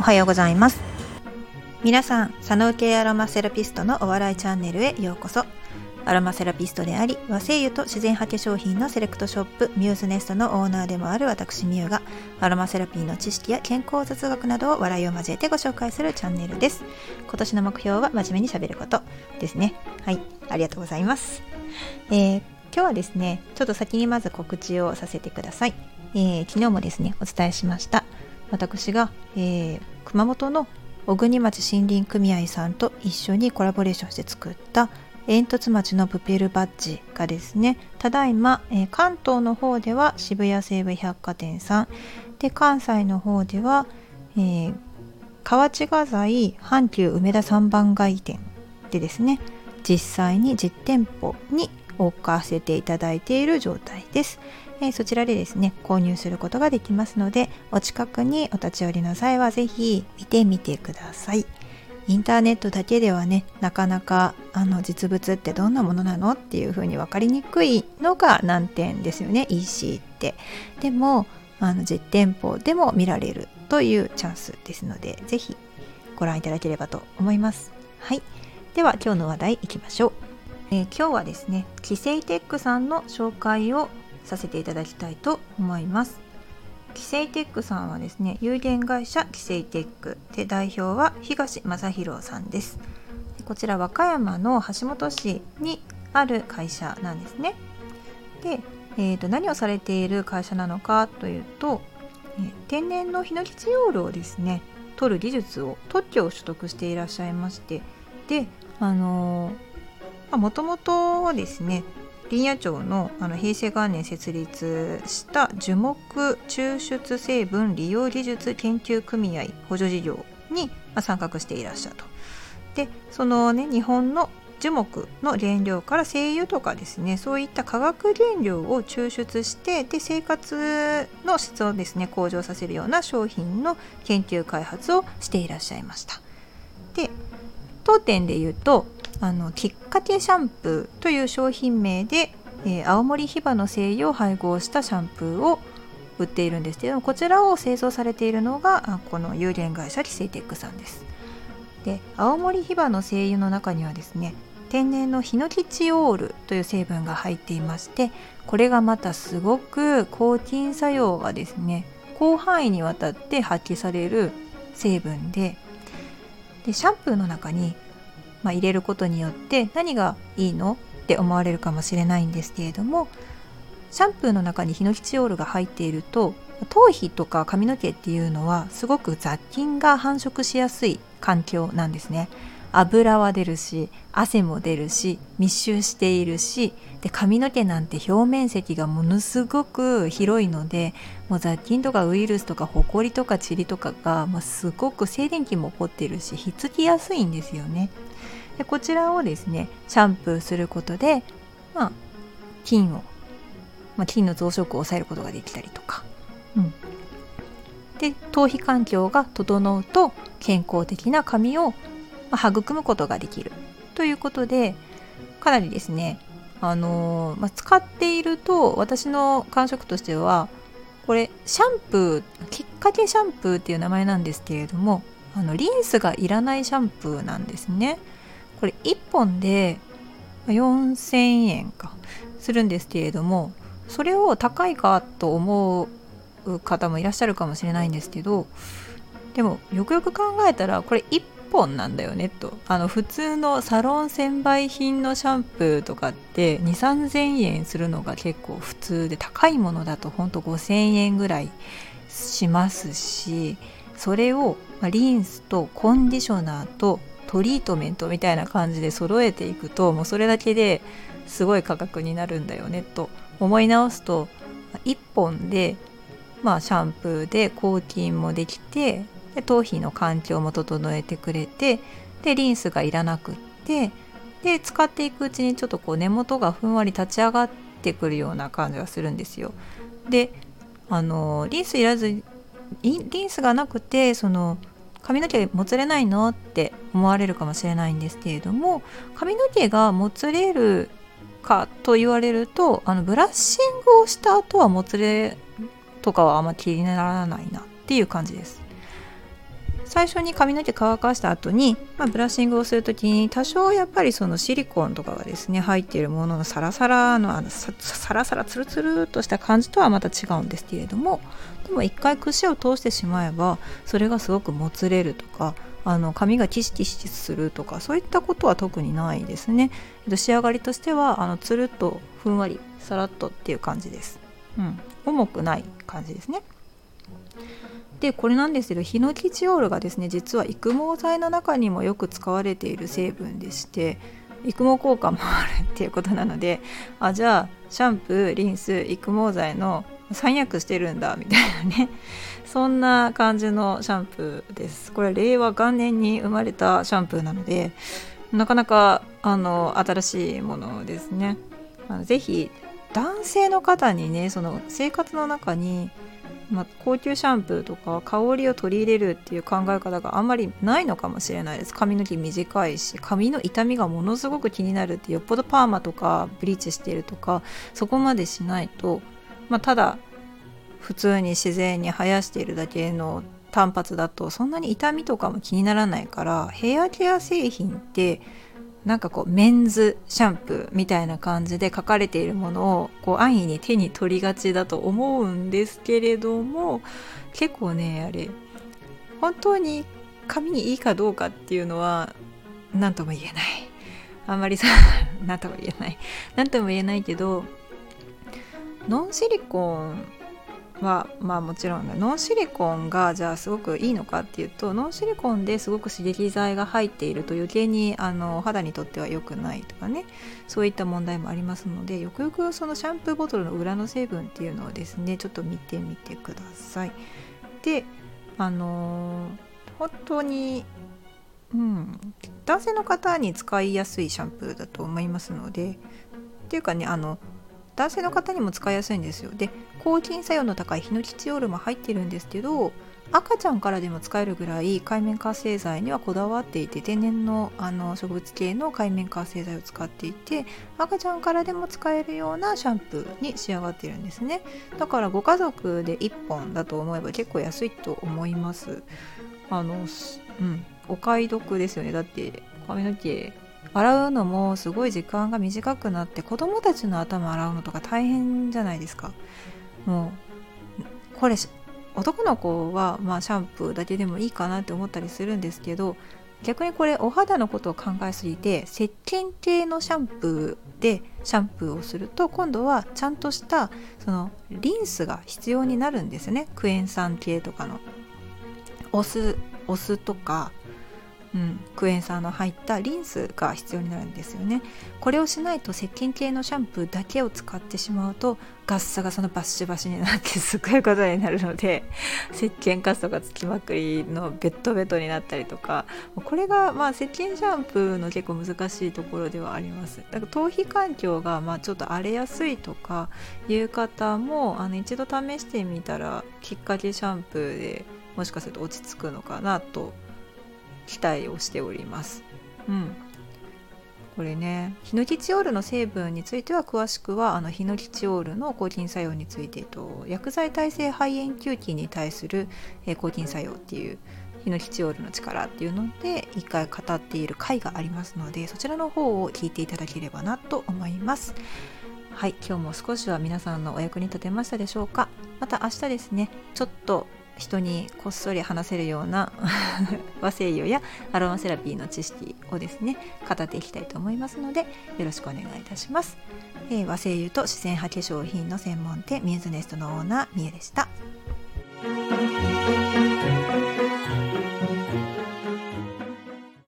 おはようございます。皆さん佐野系アロマセラピストのお笑いチャンネルへようこそ。アロマセラピストであり和製油と自然派化粧品のセレクトショップミューズネストのオーナーでもある私ミュウがアロマセラピーの知識や健康雑学などを笑いを交えてご紹介するチャンネルです。今年の目標は真面目にしゃべること。ですね。はい。ありがとうございます、えー、今日はですねちょっと先にまず告知をさせてください、えー、昨日もですねお伝えしました。私が、えー、熊本の小国町森林組合さんと一緒にコラボレーションして作った煙突町のプペルバッジがですねただいま、えー、関東の方では渋谷西武百貨店さんで関西の方では、えー、河内画材阪急梅田三番街店でですね実際に実店舗に置かせていただいている状態です、え、そちらでですね購入することができますのでお近くにお立ち寄りの際は是非見てみてください。インターネットだけではねなかなかあの実物ってどんなものなのっていうふうに分かりにくいのが難点ですよね EC って。でもあの実店舗でも見られるというチャンスですので是非ご覧いただければと思います。はい。では今日の話題いきましょう、えー、今日はですねキセイテックさんの紹介をさせていただきたいと思います。キセイテックさんはですね有限会社キセイテックで代表は東正弘さんです。こちら和歌山の橋本市にある会社なんですね。で、えーと、何をされている会社なのかというと、えー、天然のヒノキチオールをですね取る技術を特許を取得していらっしゃいましてであのもともとですね林野庁のあの平成元年設立した樹木抽出成分利用技術研究組合補助事業に参画していらっしゃると。でそのね日本の樹木の原料から精油とかですねそういった化学原料を抽出してで生活の質をですね向上させるような商品の研究開発をしていらっしゃいました。で当店で言うとあのきっかけシャンプーという商品名で、えー、青森ヒバの精油を配合したシャンプーを売っているんですけどこちらを製造されているのがこの有限会社キセイテックさんです。で青森ヒバの精油の中にはですね天然のヒノキチオールという成分が入っていましてこれがまたすごく抗菌作用がですね広範囲にわたって発揮される成分ででシャンプーの中にまあ、入れることによって何がいいのって思われるかもしれないんですけれどもシャンプーの中にヒノキチオールが入っていると頭皮とか髪の毛っていうのはすごく雑菌が繁殖しやすい環境なんですね。油は出るし汗も出るし密集しているしで髪の毛なんて表面積がものすごく広いのでもう雑菌とかウイルスとかホコリとかチリとかが、まあ、すごく静電気も起こってるしひっつきやすいんですよね。でこちらをですねシャンプーすることで、まあ、菌を、まあ、菌の増殖を抑えることができたりとか、うん、で頭皮環境が整うと健康的な髪を、まあ、育むことができる。ということでかなりですねあのー、まあ、使っていると私の感触としてはこれシャンプーきっかけシャンプーっていう名前なんですけれどもあのリンスがいらないシャンプーなんですね。これ1本で4000円かするんですけれどもそれを高いかと思う方もいらっしゃるかもしれないんですけどでもよくよく考えたらこれ1本なんだよねと。あの普通のサロン専売品のシャンプーとかって2 3 0 0 0円するのが結構普通で高いものだとほんと5000円ぐらいしますしそれをリンスとコンディショナーとトリートメントみたいな感じで揃えていくともうそれだけですごい価格になるんだよねと思い直すと1本でまあシャンプーで抗菌もできてで頭皮の環境も整えてくれてでリンスがいらなくってで使っていくうちにちょっとこう根元がふんわり立ち上がってくるような感じがするんですよ。であのリンスいらずリンスがなくてその髪の毛もつれないのって思われるかもしれないんですけれども髪の毛がもつれるかと言われるとあのブラッシングをした後はもつれとかはあんま気にならないなっていう感じです。最初に髪の毛乾かした後に、まあ、ブラッシングをする時に多少やっぱりそのシリコンとかがですね入っているもののサラサラのあのサラサラツルツルとした感じとはまた違うんですけれどもでも一回串を通してしまえばそれがすごくもつれるとかあの髪がキシキシするとかそういったことは特にないですね。仕上がりとしてはあのつるっとふんわりさらっとっていう感じです、うん、重くない感じですね。でこれなんですけどヒノキチオールがですね実は育毛剤の中にもよく使われている成分でして育毛効果もあるっていうことなのであじゃあシャンプーリンス育毛剤の三役してるんだみたいなね。そんな感じのシャンプーです。これ令和元年に生まれたシャンプーなのでなかなかあの新しいものですね。あのぜひ男性の方にねその生活の中にまあ、高級シャンプーとか香りを取り入れるっていう考え方があんまりないのかもしれないです。髪の毛短いし髪の痛みがものすごく気になるってよっぽどパーマとかブリーチしてるとかそこまでしないと、まあ、ただ普通に自然に生やしているだけの単発だとそんなに痛みとかも気にならないからヘアケア製品ってなんかこうメンズシャンプーみたいな感じで書かれているものをこう安易に手に取りがちだと思うんですけれども結構ねあれ本当に髪にいいかどうかっていうのは何とも言えない。あんまりさ 何とも言えない。何とも言えないけどノンシリコンはまあもちろんノンシリコンがじゃあすごくいいのかっていうとノンシリコンですごく刺激剤が入っていると余計にあの肌にとっては良くないとかねそういった問題もありますのでよくよくそのシャンプーボトルの裏の成分っていうのをですねちょっと見てみてください。であの本当にうん男性の方に使いやすいシャンプーだと思いますのでっていうかねあの男性の方にも使いやすいんですよ。で抗菌作用の高いヒノキチオールも入ってるんですけど赤ちゃんからでも使えるぐらい海面活性剤にはこだわっていて天然のあの植物系の海面活性剤を使っていて赤ちゃんからでも使えるようなシャンプーに仕上がってるんですね。だからご家族で1本だと思えば結構安いと思います。あのうん。お買い得ですよね。だって髪の毛洗うのもすごい時間が短くなって子供たちの頭洗うのとか大変じゃないですか。もうこれ男の子はまあシャンプーだけでもいいかなって思ったりするんですけど逆にこれお肌のことを考えすぎて石鹸系のシャンプーでシャンプーをすると今度はちゃんとしたそのリンスが必要になるんですね。クエン酸系とかの。お酢お酢とかうん、クエン酸の入ったリンスが必要になるんですよね。これをしないと石鹸系のシャンプーだけを使ってしまうとガッサガサのバッシバシになってすごいことになるので 石鹸カスとかつきまくりのベッドベッドになったりとかこれがまあ石鹸シャンプーの結構難しいところではあります。だから頭皮環境がまあちょっと荒れやすいとかいう方もあの一度試してみたらきっかけシャンプーでもしかすると落ち着くのかなと期待をしております。うん、これねヒノキチオールの成分については詳しくはあのヒノキチオールの抗菌作用についてと薬剤耐性肺炎球菌に対する、え抗菌作用っていうヒノキチオールの力っていうので一回語っている回がありますのでそちらの方を聞いていただければなと思います。はい、今日も少しは皆さんのお役に立てましたでしょうか？また明日ですねちょっと人にこっそり話せるような 和製油やアロマセラピーの知識をですね語っていきたいと思いますのでよろしくお願いいたします、えー、和製油と自然派化粧品の専門店ミューズネストのオーナーみゆでした。